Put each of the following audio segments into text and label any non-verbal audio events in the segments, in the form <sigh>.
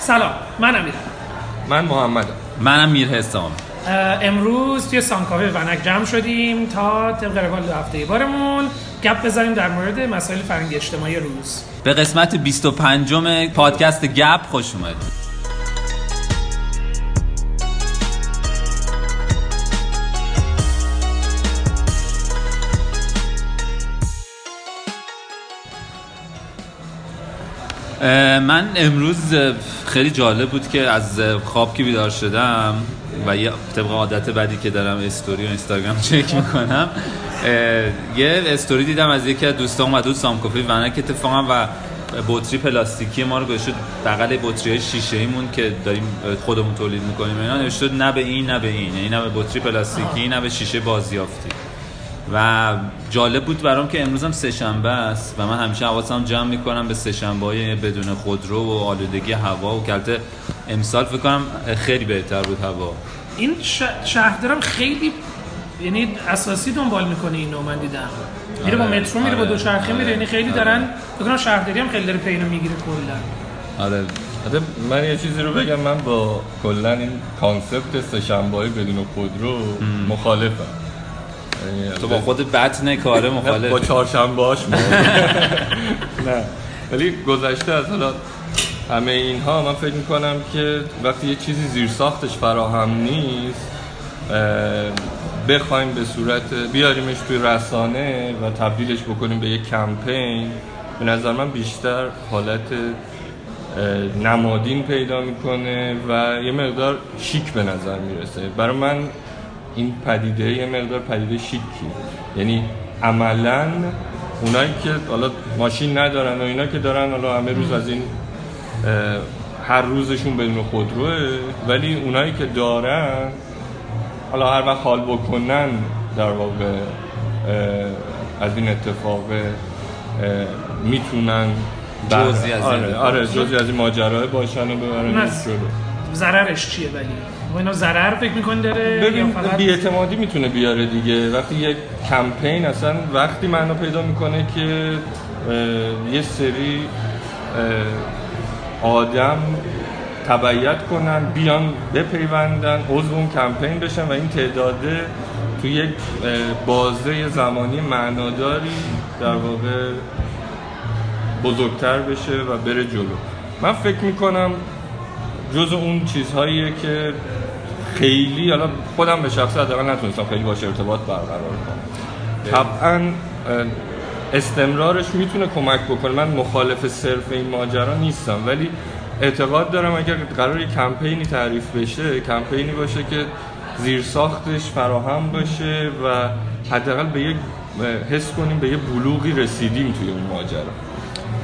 سلام من امیرم من محمدم منم میر حسام امروز توی سانکافه ونک جمع شدیم تا طبق روال دو هفته بارمون. گپ بزنیم در مورد مسائل فرنگی اجتماعی روز. به قسمت 25 م پادکست گپ خوش اومدید. من امروز خیلی جالب بود که از خواب که بیدار شدم و یه طبق عادت بعدی که دارم استوری و اینستاگرام <laughs> چک می‌کنم یه استوری دیدم از یکی از دوستان اومد بود سامکوفی ونک اتفاقا و بطری پلاستیکی ما رو گذاشت بغل بطری های شیشه ایمون که داریم خودمون تولید می‌کنیم اینا نوشته نه به این نه به این یعنی نه به بطری پلاستیکی نه به شیشه بازیافتی. و جالب بود برام که امروز هم سهشنبه است و من همیشه حواسم جمع می‌کنم به سهشنبه های بدون خودرو و آلودگی هوا و کلته. امسال فکر کنم خیلی بهتر بود هوا. این شهردارم خیلی یعنی اساسی دنبال می‌کنه اینو من دیدم. میره با آره، مترو میره با آره، دوچرخه میره یعنی خیلی آره. دارن فکر کنم شهرداری هم خیلی داره پینو می‌گیره کلا. آره. من یه چیزی رو بگم من با کلا این کانسپت سهشنبه بدون خودرو مخالفم. تو با خود بطن کاره مخالف. با چهارشنبه هاش <laughs> نه. ولی گذشته از حالا همه اینها من فکر می‌کنم که وقتی یه چیزی زیر ساختش فراهم نیست بخوایم به صورت بیاریمش توی رسانه و تبدیلش بکنیم به یک کمپین به نظر من بیشتر حالت نمادین پیدا می‌کنه و یه مقدار شیک به نظر می‌رسه. برای من این پدیده یه مقدار پدیده شیکی. یعنی عملا اونایی که حالا ماشین ندارن و اینا که دارن حالا همه روز از این هر روزشون بدون خودروه ولی اونایی که دارن حالا هر وقت حال بکنن در واقع از این اتفاق می‌تونن جزی از آره, آره جزی از این ماجرای باشن و ببرن ضررش چیه ولی؟ و اینا ضرر فکر می‌کنی داره ببین اعتمادی می‌تونه بیاره دیگه. وقتی یک کمپین اصلا وقتی معنا پیدا می‌کنه که یه سری آدم تبعیت کنن بیان بپیوندن عضو اون کمپین بشن و این تعداده تو یک بازه زمانی معناداری در واقع بزرگتر بشه و بره جلو. من فکر می‌کنم جز اون چیزهاییه که خیلی حالا خودم به شخص حداقل نتونستم خیلی باشه ارتباط برقرار کنم. طبعا استمرارش می‌تونه کمک بکنه. من مخالف صرف این ماجرا نیستم ولی اعتقاد دارم اگر قرار کمپینی تعریف بشه کمپینی باشه که زیر ساختش فراهم باشه و حداقل به یک حس کنیم به یه بلوغی رسیدیم توی اون ماجرا.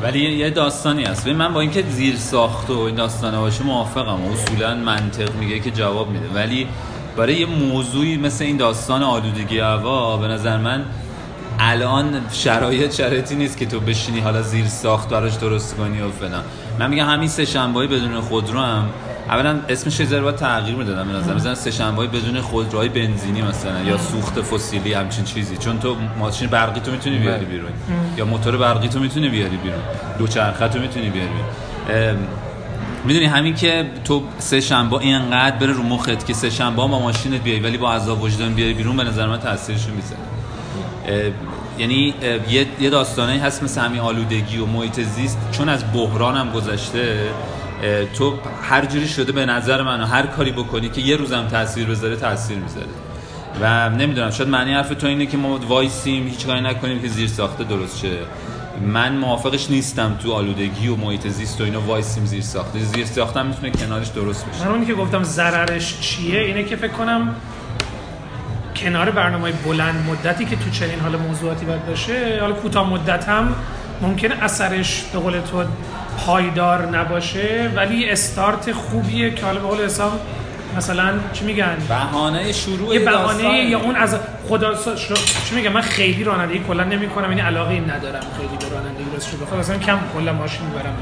ولی یه داستانی هست. من با اینکه زیر ساخت و این داستانه باشه موافقم. اصولا منطق میگه که جواب میده. ولی برای یه موضوعی مثل این داستان آلودگی هوا به نظر من الان شرایط شرایطی نیست که تو بشینی حالا زیر ساخت براش درست کنی و فلان. من میگم همین سه شنبه بدون خودرو هم اولا اسمش یه ذره تغییر می‌دادم به نظر مثلا سه شنبه بدون خودروهای بنزینی مثلا یا سوخت فسیلی همچین چیزی. چون تو ماشین برقی تو می‌تونی بیاری بله. بیرون. یا موتور برقی تو می‌تونی بیاری بیرون. دوچرخه تو می‌تونی بیاری بیرون. می‌دونی همین که تو سه شنبه اینقدر بره رو مخت که سه شنبه با ماشینت بیای ولی با عذاب وجدان بیاری بیرون به نظر من تاثیرشو می‌ذاره. یعنی یه یه داستانی هست مثل همین آلودگی و محیط زیست. چون از بحران هم گذشته تو هر جوری شده به نظر من هر کاری بکنی که یه روزم تاثیر بذاره تاثیر می‌ذاره. و نمی‌دونم شاید معنی حرف تو اینه که ما وایسیم هیچ کاری نکنیم که زیر ساخته درست شه. من موافقش نیستم تو آلودگی و محیط زیست و اینا وایسیم زیر ساخته. زیر ساخته می‌تونه کنارش درست بشه. من اونی که گفتم ضررش چیه اینه که فکر کنم کنار برنامه بلند مدتی که تو چنین حال موضوعاتی باید باشه حالا کوتاه مدت هم ممکنه اثرش به قول تو پایدار نباشه ولی استارت خوبیه که حالا به قول حساب مثلا چی میگن؟ بهانه شروع یه بهانه یا اون از خدا چی میگم؟ من خیلی رانندگی کلا نمی‌کنم یعنی علاقه این ندارم خیلی به رانندگی راست شده. بخاطر مثلا کم کلا ماشین می‌برم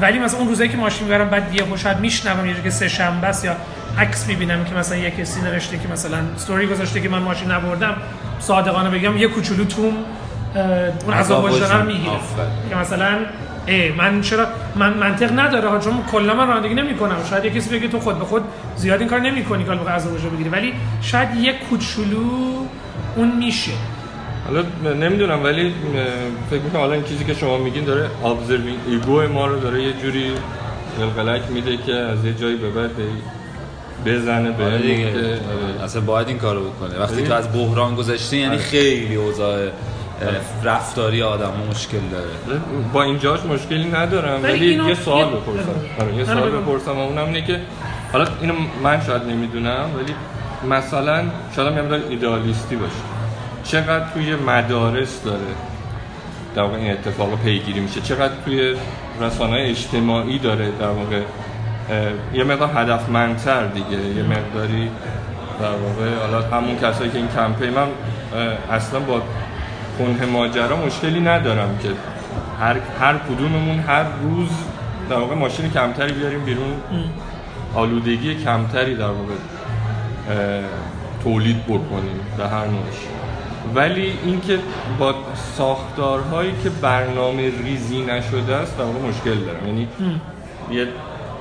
ولی مثلا اون روزایی که ماشین می‌برم بعد یه شاید میشنوم یه که سه شنبه یا عکس می‌بینم که مثلا یه کسی نوشته که مثلا استوری گذاشته که من ماشین نبردم صادقانه بگم یه کوچولو توم اون عذاب وجدان. می‌گیره که مثلا من چرا من منطق نداره ها چون کلا من رانندگی نمی‌کنم شاید یه کسی بگه تو خود به خود زیاد این کار نمی‌کنی که بخوای عذاب بگیری ولی شاید یه کوچولو اون میشه حالا نمی‌دونم ولی فکر می‌کنم حالا این چیزی که شما میگین داره observing ego ما رو داره یه جوری قلقلک میده که از یه جایی به بعد به- بزنه به آره دیگه که آره. اصلا باید این کارو بکنه وقتی. تو از بحران گذشتی یعنی آره. خیلی اوضاع رفتاری آدم مشکل داره. با اینجاش مشکلی ندارم ولی یه سوال بپرسم. بگو. آره یه نه، سوال. بپرسم. و اونم اینه که حالا اینو من شاید نمی‌دونم ولی مثلا شاید هم ایدئالیستی باشه. چقدر توی مدارس داره در واقع این اتفاق پیگیری میشه؟ چقدر توی رسانه اجتماعی داره در واقع یه مقدار هدفمندتر دیگه. یه مقداری در واقع حالا همون کسایی که این کمپین من اصلا با کنه ماجرا مشکلی ندارم که هر هر کدوممون هر روز در واقع ماشین کمتری بیاریم بیرون. آلودگی کمتری در واقع تولید بکنیم به هر نوعش. ولی اینکه با ساختارهایی که برنامه ریزی نشده است در واقع مشکل دارم. یعنی یه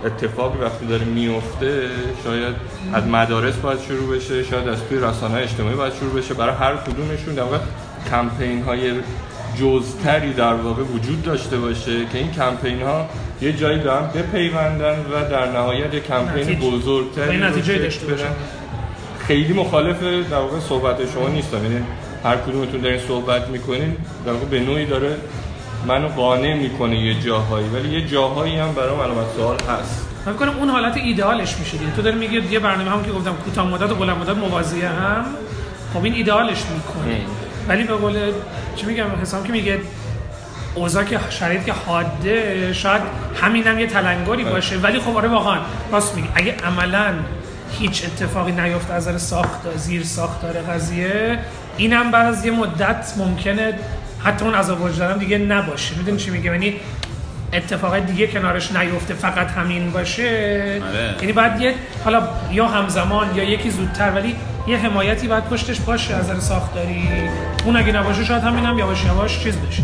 اتفاقی وقتی داره میفته شاید از مدارس باید شروع بشه شاید از توی رسانه اجتماعی باید شروع بشه. برای هر کدومشون در واقع کمپین های جزتری در واقع وجود داشته باشه که این کمپین ها یه جایی به هم بپیوندن و در نهایت یه کمپین بزرگتری نتیجه داشته. خیلی مخالف در واقع صحبت شما نیستم. یعنی هر کدومتون دارین صحبت می‌کنین در واقع به نوعی داره منو قانع می‌کنه یه جاهایی. ولی یه جاهایی هم برام علامت سوال هست. من فکر کنم اون حالت ایدئالش میشه دیگه تو داری میگی یه برنامه هم که گفتم کوتاه مدت و بلند مدت موازیه هم. خب این ایدئالش می‌کنه. ولی به قول چی میگم حسام که میگه اوضاع که شرایط که حاده شاید همین هم یه تلنگری باشه. ولی خب آره واقعا راست میگی اگه عملا هیچ اتفاقی نیفته از نظر ساخت زیر ساختار قضیه اینم بعد از یه مدت ممکنه حتی اون عذاب وجدانم دیگه نباشه. می‌دونی چی میگم؟ یعنی اتفاق دیگه کنارش نیفته فقط همین باشه. آره. یعنی باید یه حالا یا همزمان یا یکی زودتر ولی یه حمایتی باید پشتش باشه از نظر ساختاری. اون اگه نباشه شاید همین هم یواش یواش چیز بشه.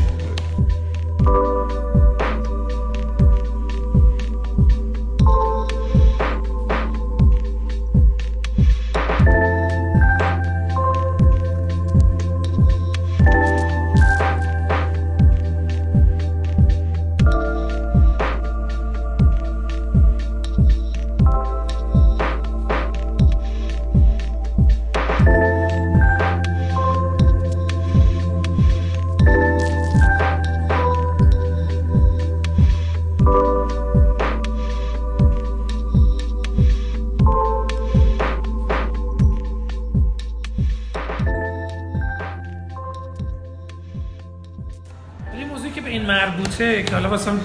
مربوطه که حالا واسم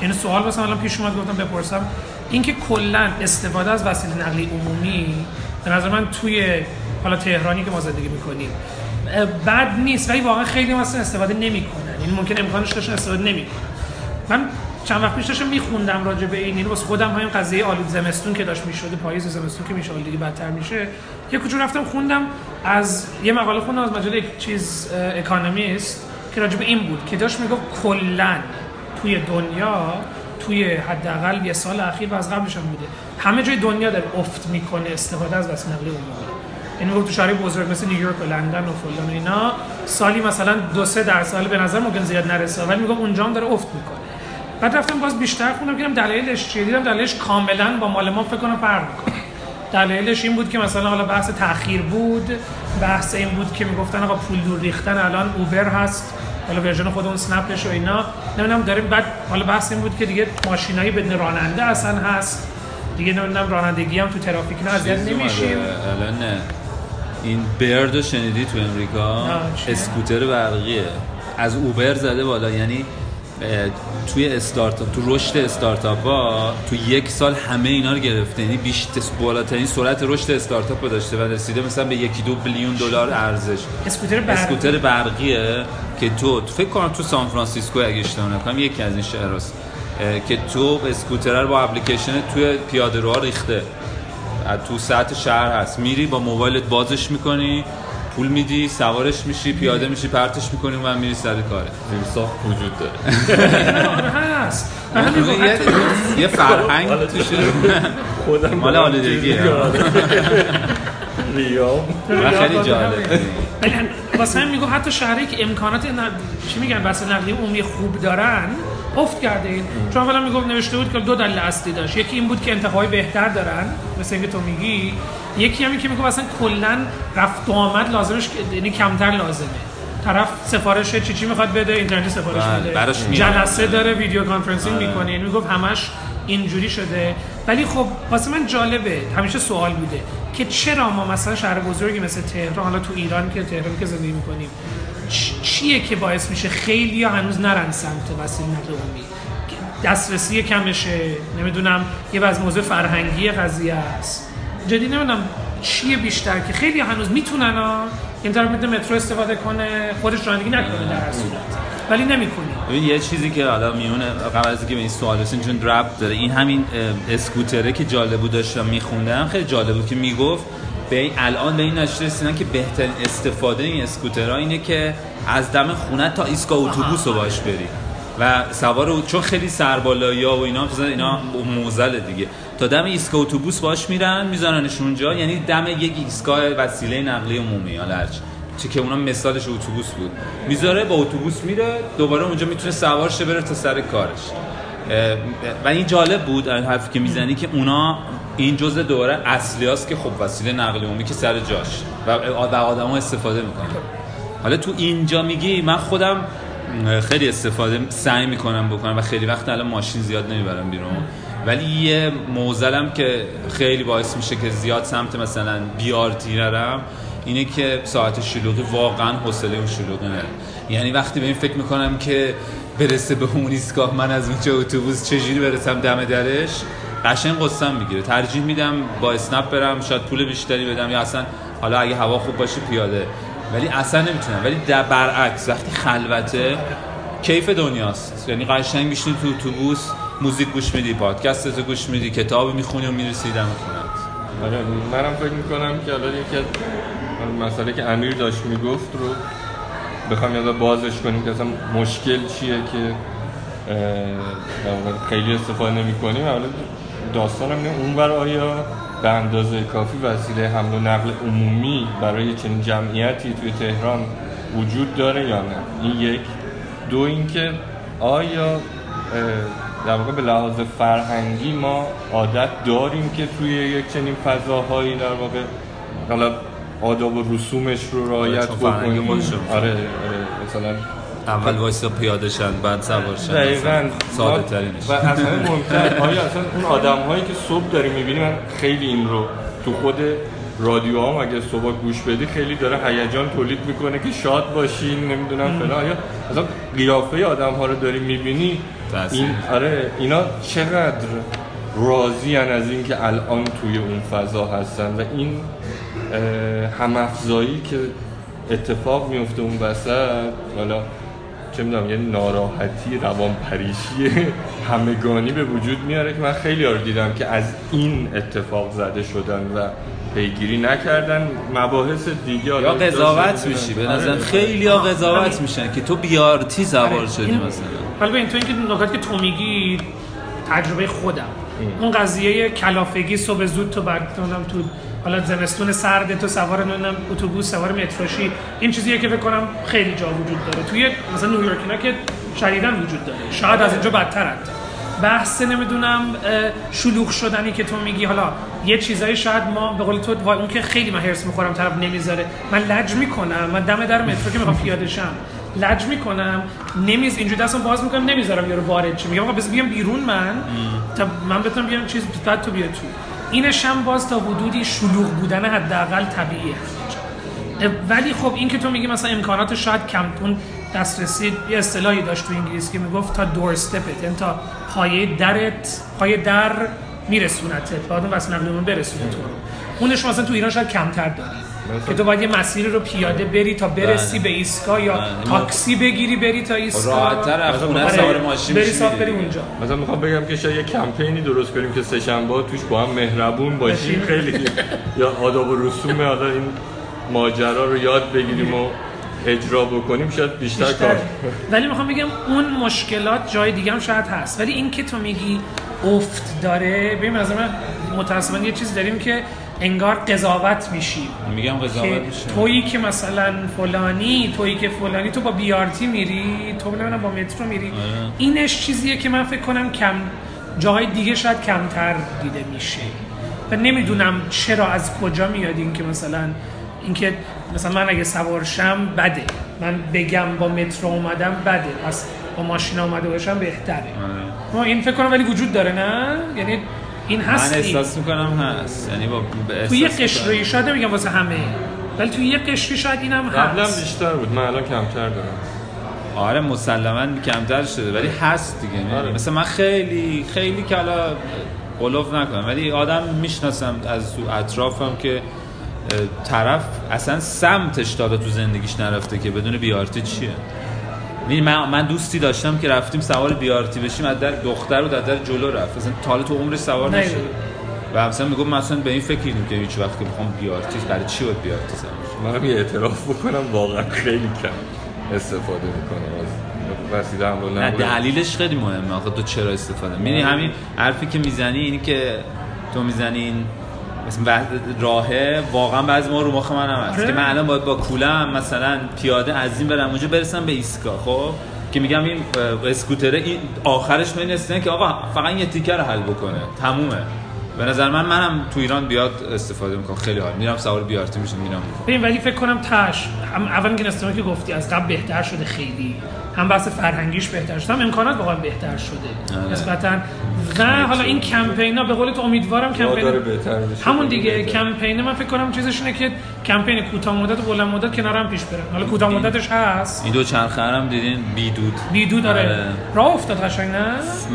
این سوال واسم الان پیش اومد گفتم بپرسم. اینکه کلا استفاده از وسیله نقلیه عمومی به نظر من توی حالا تهرانی که ما زندگی می‌کنیم بد نیست ولی واقعا خیلی مثلا استفاده نمی‌کنن. این ممکن امکانش داشته استفاده نمی‌کنن. من چند وقت پیش داشتم میخوندم راجع به این یعنی واسه خودم همین قضیه آلود زمستون که داشت می‌شده پاییز زمستون که میشه دیگه بدتر میشه. یه کوچولو رفتم خوندم از یه مقاله خوندم از مجله چیز اکانومیست. که راجع به این بود که داشت می‌گفت کلا توی دنیا توی حداقل یه سال اخیر و از قبلش هم بوده. همه جای دنیا داره افت می‌کنه استفاده از وسیله نقلیه عمومی یعنی می‌گفت تو شهرهای بزرگ مثل نیویورک و لندن و فلان اینا سالی مثلا دو سه درصد به نظر ممکن زیاد نرسه. ولی میگم اونجا هم داره افت می‌کنه. بعد رفتم باز بیشتر خوندم دیدم دلایلش چیه؟ دیدم دلایلش کاملا با مال ما فکر کنم فرق می‌کنه. دلایلش این بود که مثلا حالا بحث تاخیر بود بحث این بود که می‌گفتن آقا پول دور ریختن الان Uber هست حالا version خود اون اسنپش و اینا. نمی‌دونم داریم بعد حالا بحث این بود که دیگه ماشینایی بدون راننده اصلا هست. دیگه نمی‌دونم رانندگی هم تو ترافیک نه اذیت. نمیشیم. الان نه. این Bird رو شنیدی تو امریکا؟ اسکوتر برقیه. از Uber زده بالا یعنی توی استارتاپ تو رشد استارتاپ ها تو یک سال همه اینا رو گرفته. یعنی بیشتر بالاترین سرعت رشد استارتاپ رو داشته و رسیده مثلا به یکی دو billion دلار ارزش. اسکوتر برقی. اسکوتر برقیه که تو فکر کنم تو سان فرانسیسکو اگه اشتباه نکنم یکی از این شهرهاست اه، که تو اسکوتر رو با اپلیکیشن توی پیاده روها ریخته. تو سطح شهر هست. میری با موبایلت بازش می‌کنی. پول میدی سوارش میشی پیاده میشی پرتش می‌کنی و میری سر کاره زیرساخت وجود داره هست. یه, فرهنگ توشه خودم مال آلودگی هم. ریام خیلی جالب واسه همین میگو حتی شهری که امکانات. چی میگن وسایل نقلیه عمومی خوب دارن افت کرده این چون اولا می‌گفت نوشته بود که دو دلیل اصلی داشت. یکی این بود که انتهای بهتر دارن مثل اینکه تو میگی. یکی همین که میگه اصلا کلا رفت و آمد لازمش یعنی کمتر لازمه. طرف سفارش چی چی می‌خواد بده اینترنتی سفارش بله، بده میاد. جلسه داره ویدیو کانفرنسینگ آره. می‌کنه. یعنی می‌گفت همش اینجوری شده. ولی خب واسه من جالبه. همیشه سوال بوده که چرا ما مثلا شهر بزرگی مثل تهران حالا تو ایران که تهران که زندگی می‌کنیم چیه که باعث میشه خیلی یا هنوز نرن سمت وسیله نقل دسترسی کمشه نمی‌دونم یه وز موضوع فرهنگی قضیه است. جدی نمی‌دونم چیه بیشتر که خیلی هنوز می‌تونن ها این طرف مترو استفاده کنه خودش رانندگی نکنه در هر صورت. ولی نمی‌کنه. یه چیزی که حالا میونه قبل از اینکه به این سوال رسیم چون ربط داره این همین اسکوتره که جالب بود داشتم میخوندم خیلی جالب بود که می‌گفت به این الان به این نتیجه رسیدن که بهترین استفاده این اسکوترها اینه که از دم خونه تا ایستگاه اتوبوس رو باش بری. و سوار چون خیلی سربالایی ها و اینا اینا موزل دیگه. تا دم ایستگاه اتوبوس باش میرن میذارنش اونجا. یعنی دم یک ایستگاه وسیله نقلیه عمومی حالا هرچی چه که اونا مثالش اتوبوس بود. می‌ذاره با اتوبوس میره دوباره اونجا می‌تونه سوار شه بره تا سر کارش. و این جالب بود این حرفی که می‌زنی که اونا این جزء دوره اصلی هست که خب وسیله نقل عمومی که سر جاش و و آدما استفاده می‌کنن. حالا تو اینجا میگی من خودم خیلی استفاده سعی می‌کنم بکنم و خیلی وقت الان ماشین زیاد نمی‌برم بیرون. ولی یه موزلم که خیلی باعث میشه که زیاد سمت مثلا بیارتی نرم اینه که ساعت شلوغی واقعا حوصله اون شلوغی نره یعنی وقتی به این فکر می‌کنم که برسه به اون ایستگاه من از اونجا اتوبوس چجوری برسم دم درش قشنگ قصم می‌گیره. ترجیح میدم با اسنپ برم شاید پول بیشتری بدم یا اصلا حالا اگه هوا خوب باشه پیاده. ولی اصلا نمی‌تونم. ولی در برعکس وقتی خلوته کیف دنیاست. یعنی قشنگ میشینی تو اتوبوس موزیک گوش میدی پادکست رو گوش میدی کتاب می‌خونی و می‌رسی دم خونت آره منم فکر می‌کنم که حالا یکی از مسئله که امیر داشت می‌گفت رو بخوام یاد بازش کنیم که اصلا مشکل چیه که خیلی استفاده نمی کنیم داستانم اینه اون بر آیا به اندازه کافی وسیله حمل و نقل عمومی برای چنین جمعیتی توی تهران وجود داره یا نه؟ این یک. دو اینکه آیا در واقع به لحاظ فرهنگی ما عادت داریم که توی یک چنین فضاهایی در واقع حالا آداب و رسومش رو رعایت بکنیم. آره آره مثلا اول وایسا پیاده شن بعد سوار شن. دقیقاً. ساده ترینش. و اصلا مهمتر <laughs> آیا اصلا اون آدم هایی که صبح داری می‌بینی من خیلی این رو تو خود رادیو هم اگه صبح گوش بدی خیلی داره هیجان تولید می‌کنه که شاد باشین نمی‌دونم فلان. آیا اصلا قیافه آدم ها رو داری می‌بینی؟ این آره اینا چقدر راضی از اینکه الان توی اون فضا هستن و این همافزایی که اتفاق میفته اون وسط. حالا چه می‌دونم یه ناراحتی روان پریشی <laughs> همگانی به وجود میاره که من خیلی رو دیدم که از این اتفاق زده شدن و پیگیری نکردن. مباحث دیگه یا حالا قضاوت میشی. به آره. نظر خیلی ها قضاوت میشن که تو بیارتی سوار آره، شدی این- مثلا. حالا ببین تو اینکه نکاتی که تو میگی تجربه خودم. اون قضیه کلافگی صبح زود تو بعد تو حالا زمستون سرد تو سوار نمی‌دونم اتوبوس سوار متروشی این چیزیه که فکر کنم خیلی جا وجود داره. توی مثلا نیویورک اینا که شدیدا وجود داره. شاید از اینجا بدتر حتی. بحث نمی‌دونم شلوغ شدنی که تو میگی. حالا یه چیزایی شاید ما به قول تو وای اون که خیلی من هرس می‌خورم طرف نمی‌ذاره. من لج می‌کنم. من دم در مترو که می‌خوام پیاده شم. لج می‌کنم. نمیز اینجوری دستم باز می‌کنم نمی‌ذارم یارو وارد شه. میگم آقا بس بیام بیرون من. تا من بتونم بیام چیز بعد تو بیا تو. اینش هم باز تا حدودی شلوغ بودن حداقل طبیعیه ولی خب این که تو میگی مثلا امکانات شاید کم اون دسترسی یه اصطلاحی داشت تو انگلیسی که می‌گفت تا دور استپت یعنی تا پایه درت پایه در میرسونته تا اون واسه نقل عمومی برسونه تو. اونش مثلا تو ایران شاید کمتر داری که تو باید یه مسیر رو پیاده بری تا برسی بله. به ایستگاه یا بله. تاکسی بگیری بری تا ایستگاه راحت‌تر از خونه آره، سوار ماشین بری صاف بری. اونجا مثلا می‌خوام بگم که شاید یه کمپینی درست کنیم که سه شنبه توش با هم مهربون باشیم باشیم. خیلی یا آداب و رسوم حالا این ماجرا رو یاد بگیریم و اجرا بکنیم شاید بیشتر, بیشتر کار ولی می‌خوام بگم اون مشکلات جای دیگه هم شاید هست ولی این که تو میگی افت داره ببین از من متاسفانه یه چیز داریم که انگار قضاوت میشی. میگم که قضاوت میشه. تویی که مثلا فلانی تویی که فلانی تو با بیارتی میری تو نمی‌دونم با مترو میری. آره. اینش چیزیه که من فکر کنم کم جای دیگه شاید کمتر دیده میشه. و نمی‌دونم چرا از کجا میاد این که مثلا اینکه مثلا من اگه سوارشم بده. من بگم با مترو اومدم بده. پس با ماشین اومده باشم بهتره. آره. ما این فکر کنم ولی وجود داره نه؟ یعنی این من هست این. احساس می‌کنم هست یعنی با به توی یه قشری. شاید نمیگم واسه همه ولی توی یه قشری شاید اینم قبلا هست بیشتر بود من الان کمتر دارم آره مسلما کمتر شده ولی هست دیگه یعنی آره. مثلا من خیلی خیلی که حالا قلوف نکنم ولی آدم می‌شناسم از تو اطرافم که طرف اصلا سمتش داده تو زندگیش نرفته که بدون بیارتی چیه من, من دوستی داشتم که رفتیم سوار بیارتی بشیم از در دختر رو در در جلو رفت. مثلا تا تو عمرش سوار. نشد و مثلا میگم مثلا به این فکر کردیم که هیچ وقت که بخوام بیارتی برای چی باید بیارتی سوار منم یه اعتراف بکنم واقعا خیلی کم استفاده می‌کنم از وسیله حمل و نه نقل دلیلش خیلی مهمه آخه تو چرا استفاده؟ می‌بینی همین حرفی که می‌زنی اینی که تو می‌زنی این مثلا راهه واقعا بعضی ما رو مخ من هم هست آره. که من الان باید با کولم مثلا پیاده از این برم اونجا برسم به ایستگاه خب؟ که میگم این اسکوتره این آخرش من که آقا فقط یه تیکه رو حل بکنه. تمومه. به نظر من منم تو ایران بیاد استفاده می‌کنم. خیلی حال. میرم سوار بیارتی میشم میرم ببین ولی فکر کنم تاش هم اول که نستمه که گفتی از قبل بهتر شده خیلی. هم بحث فرهنگیش بهتر شده. هم امکانات واقعا بهتر شده. آره. نسبتا. و حالا این کمپینا به قول تو امیدوارم کمپین بهتر بشه. همون دیگه. بهتر. کمپین من فکر کنم چیزش اینه که کمپین کوتاه مدت و بلند مدت کنار هم پیش برن حالا کوتاه مدتش هست. این دو چرخه هم دیدین؟ بیدود بیدو داره آره. راه افتاد قشنگ نه؟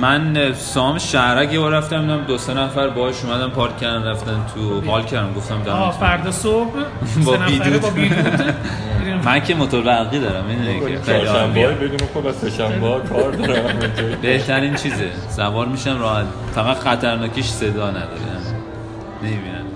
من سام شهرک یه بار رفتم دیدم دو سه نفر باهاش اومدن پارک کردن رفتن تو حال کردم گفتم آه دارم فردا صبح. <laughs> با سه بیدود. با بیدود <laughs> من که موتور برقی دارم خیلی چهارشنبه عالیه. بدون خود از سه‌شنبه ها کار دارم. بهترین چیزه. سوار میشم راحت. فقط خطرناکیش صدا نداره. نمی‌بینن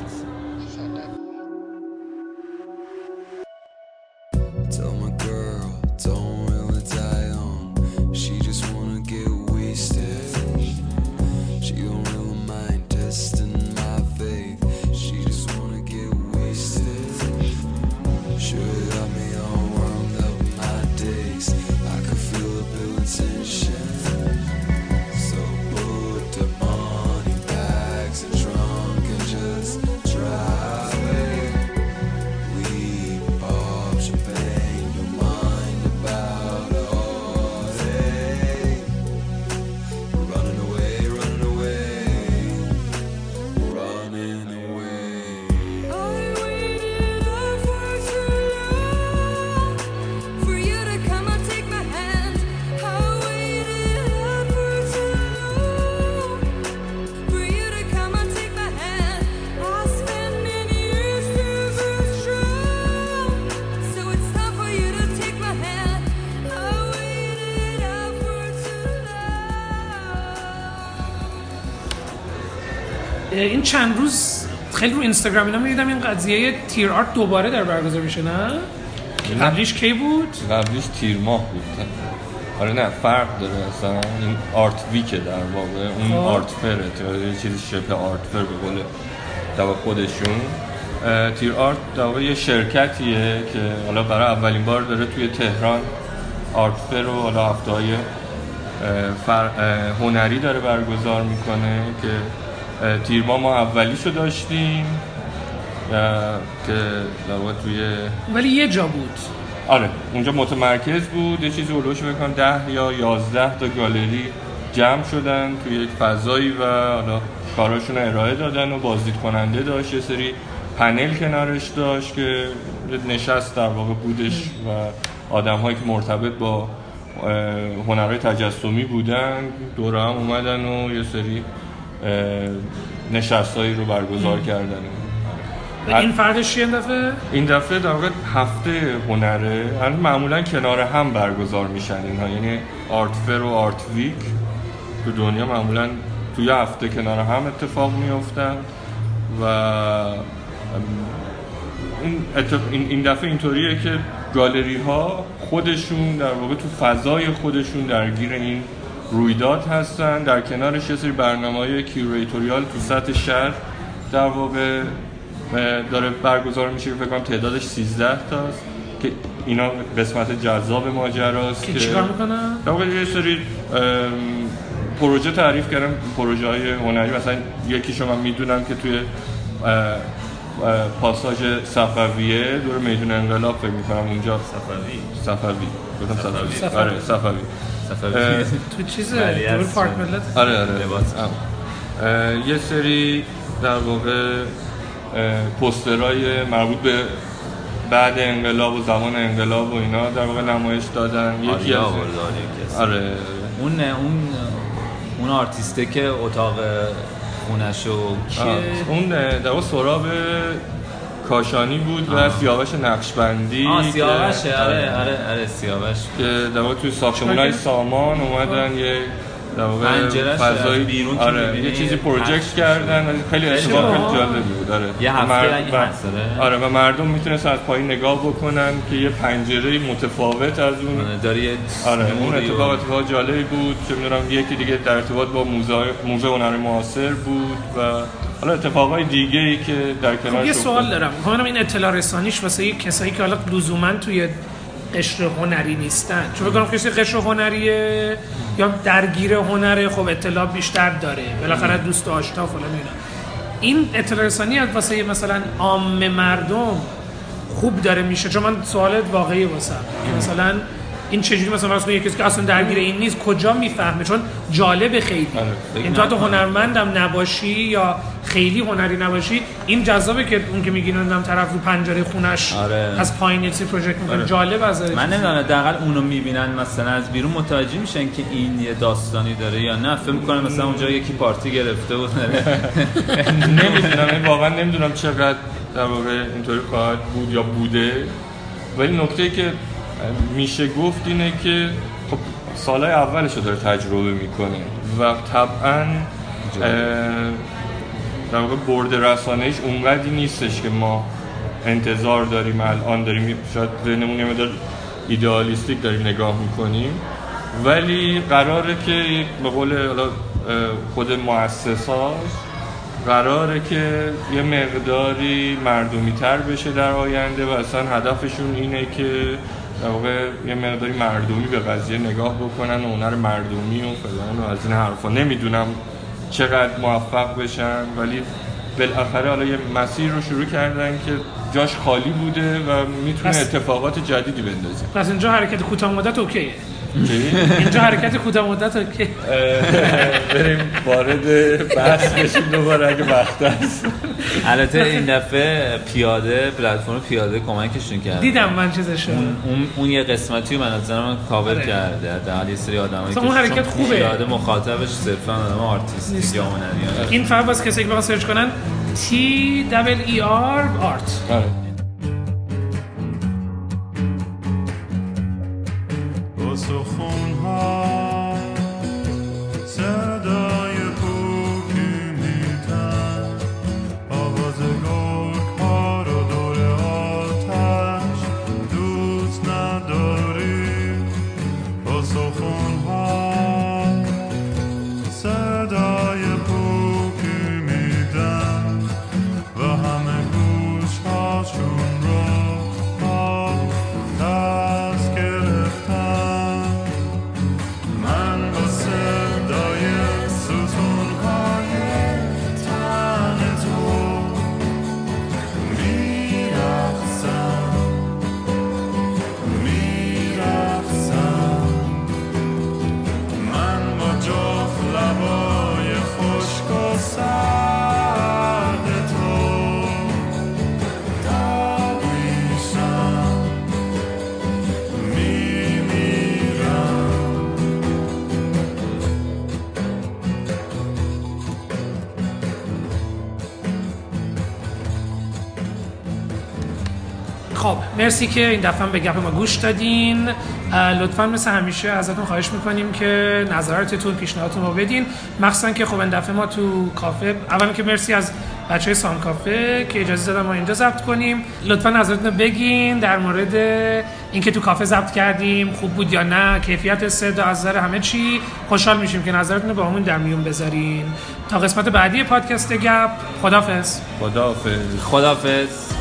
این چند روز خیلی رو اینستاگرام اینا می‌دیدم این قضیه Teer Art دوباره در برگزار میشه نه؟ قبلیش کی بود؟ قبلیش تیر ماه بود آره نه فرق داره اصلا این art week ه در واقع اون خب. art fair ه یه چیزی شبه art fair به قول خودشون Teer Art در واقع یه شرکتیه که حالا برای اولین بار داره توی تهران art fair رو حالا هفته های هنری داره برگزار می‌کنه که تیر ما اولیشو داشتیم که در واقع توی ولی یه جا بود. آره اونجا متمرکز بود یه چیزی اولوش بکنم ده یا یازده تا گالری جمع شدن توی یک فضایی و حالا کاراشون ارائه دادن و بازدید کننده داشت. یه سری پنل کنارش داشت که نشست در واقع بودش و آدم هایی که مرتبط با هنرهای تجسمی بودن دوره هم اومدن و یه سری نشست هایی رو برگزار کردن. این فردش چیه این دفعه؟ این دفعه در واقع هفته هنره. هن معمولا کنار هم برگزار میشن اینها. یعنی آرت فر و آرت ویک تو دنیا معمولا توی هفته کنار هم اتفاق میفتن و این این دفعه اینطوریه که گالری ها خودشون در واقع تو فضای خودشون درگیر این رویداد هستن. در کنارش یه سری برنامه های کیوریتوریال تو سطح شهر در واقع داره برگزار میشه که فکر کنم تعدادش 13 تاست که اینا قسمت جذاب ماجراست که چیکار می‌کنن؟ در واقع یه سری پروژه تعریف کردم. پروژه های هنری مثلا یکیشو من می‌دونم که توی پاساژ صفویه دور میدون انقلاب فکر می‌کنم اونجا. صفوی؟ صفوی. گفتم صفوی. صفوی. آره صفوی. تو چیز ولی دور پارک ملت؟ آره آره. لباس. یه سری در واقع اه، پوسترهای مربوط به بعد انقلاب و زمان انقلاب و اینا در واقع نمایش دادن. یکی از. آره. اون اون اون آرتیسته که اتاق خونشو آه، کیه اون در واقع سراب کاشانی بود و سیاوش نقشبندی آه که- سیاوشه آره آره. آره سیاوش. که در واقع توی ساختمونای سامان اومدن یه در واقع پنجره‌ش فضای بیرون آره یه چیزی پروژکت کردن. خیلی باحال. خیلی جالبی بود. آره. یه هفته مرد- اگه و- هست، آره. آره و مردم می‌تونستن از پایین نگاه بکنن که یه پنجره متفاوت از اون داری یه آره اون اتفاق اتفاق جالبی بود. چه می‌دونم یکی دیگه در ارتباط با موزه موزه هنر معاصر بود و حالا اتفاقای دیگه ای که در خب کنارش یه. سوال دارم. می‌خوام این اطلاع رسانیش واسه یه کسایی که حالا لزوما توی قشر هنری نیستن. چون بگم کسی قشر هنریه یا درگیر هنره خب اطلاع بیشتر داره. بالاخره دوست و آشنا فلان اینا. این اطلاع رسانی از واسه مثلا عام مردم خوب داره میشه. چون من سوالت واقعی واسم. که مثلا این چجوری مثلا فرض کسی که اصلا درگیر این نیست کجا می‌فهمه؟ چون جالب خیلی. آره. این تو هنرمندم نباشی یا خیلی هنری نباشی این جذابه که اون که میگین نمی‌دونم طرف رو پنجره خونش آره. از پایین یه پروژکت می‌کنه. آره. جالب از من نمی‌دونم حداقل اونو می‌بینن مثلا از بیرون. متوجه میشن که این یه داستانی داره یا نه. فکر می‌کنن مثلا اونجا یکی پارتی گرفته بود <laughs> نمی‌دونم این واقعا نمی‌دونم چقدر در واقع اینطوری خواهد بود یا بوده. ولی نکته که میشه گفت اینه که خب سالهای اولش رو داره تجربه می‌کنه و طبعا در واقع برد رسانهش اونقدی نیستش که ما انتظار داریم الان داریم شاید ذهنمون یه مقدار ایدئالیستیک داریم نگاه می‌کنیم. ولی قراره که به قول خود مؤسساش قراره که یه مقداری مردمی تر بشه در آینده و اصلا هدفشون اینه که در واقع یه مقداری مردمی به قضیه نگاه بکنن و هنر مردمی و فلان و از این حرفا نمی‌دونم چقدر موفق بشن ولی بالاخره حالا یه مسیر رو شروع کردن که جاش خالی بوده و می‌تونه اتفاقات جدیدی بندازه پس اینجا حرکت کوتاه مدت اوکیه؟ اینجا حرکت کوتاه مدت اه، بریم وارد بحث بشیم دوباره اگه وقت هست. البته این دفعه پیاده پلتفرم پیاده کمکشون کرد دیدم من چیزشو. اون, اون, یه قسمتی رو من از من کاور آره. کرده. حداقل یه سری آدمایی مثلا اون حرکت خوبه. پیاده مخاطبش صرفا آدم artistic نیست. یا هنری این فقط واسه کسی که بخواد search کنن T double E R art. مرسی که این دفعه به گپ ما گوش دادین. لطفا مثل همیشه ازتون خواهش می‌کنیم که نظراتتون پیشنهادتون رو بدین. مخصوصا که خب این دفعه ما تو کافه اولا که مرسی از بچه سام کافه که اجازه دادن ما اینجا ضبط کنیم. لطفا نظرتون رو بگین در مورد اینکه تو کافه ضبط کردیم خوب بود یا نه کیفیت صدا از نظر همه چی. خوشحال میشیم که نظرتون رو با همون در میون بذارین. تا قسمت بعدی پادکست گپ خدافظ خداحافظ. خدافظ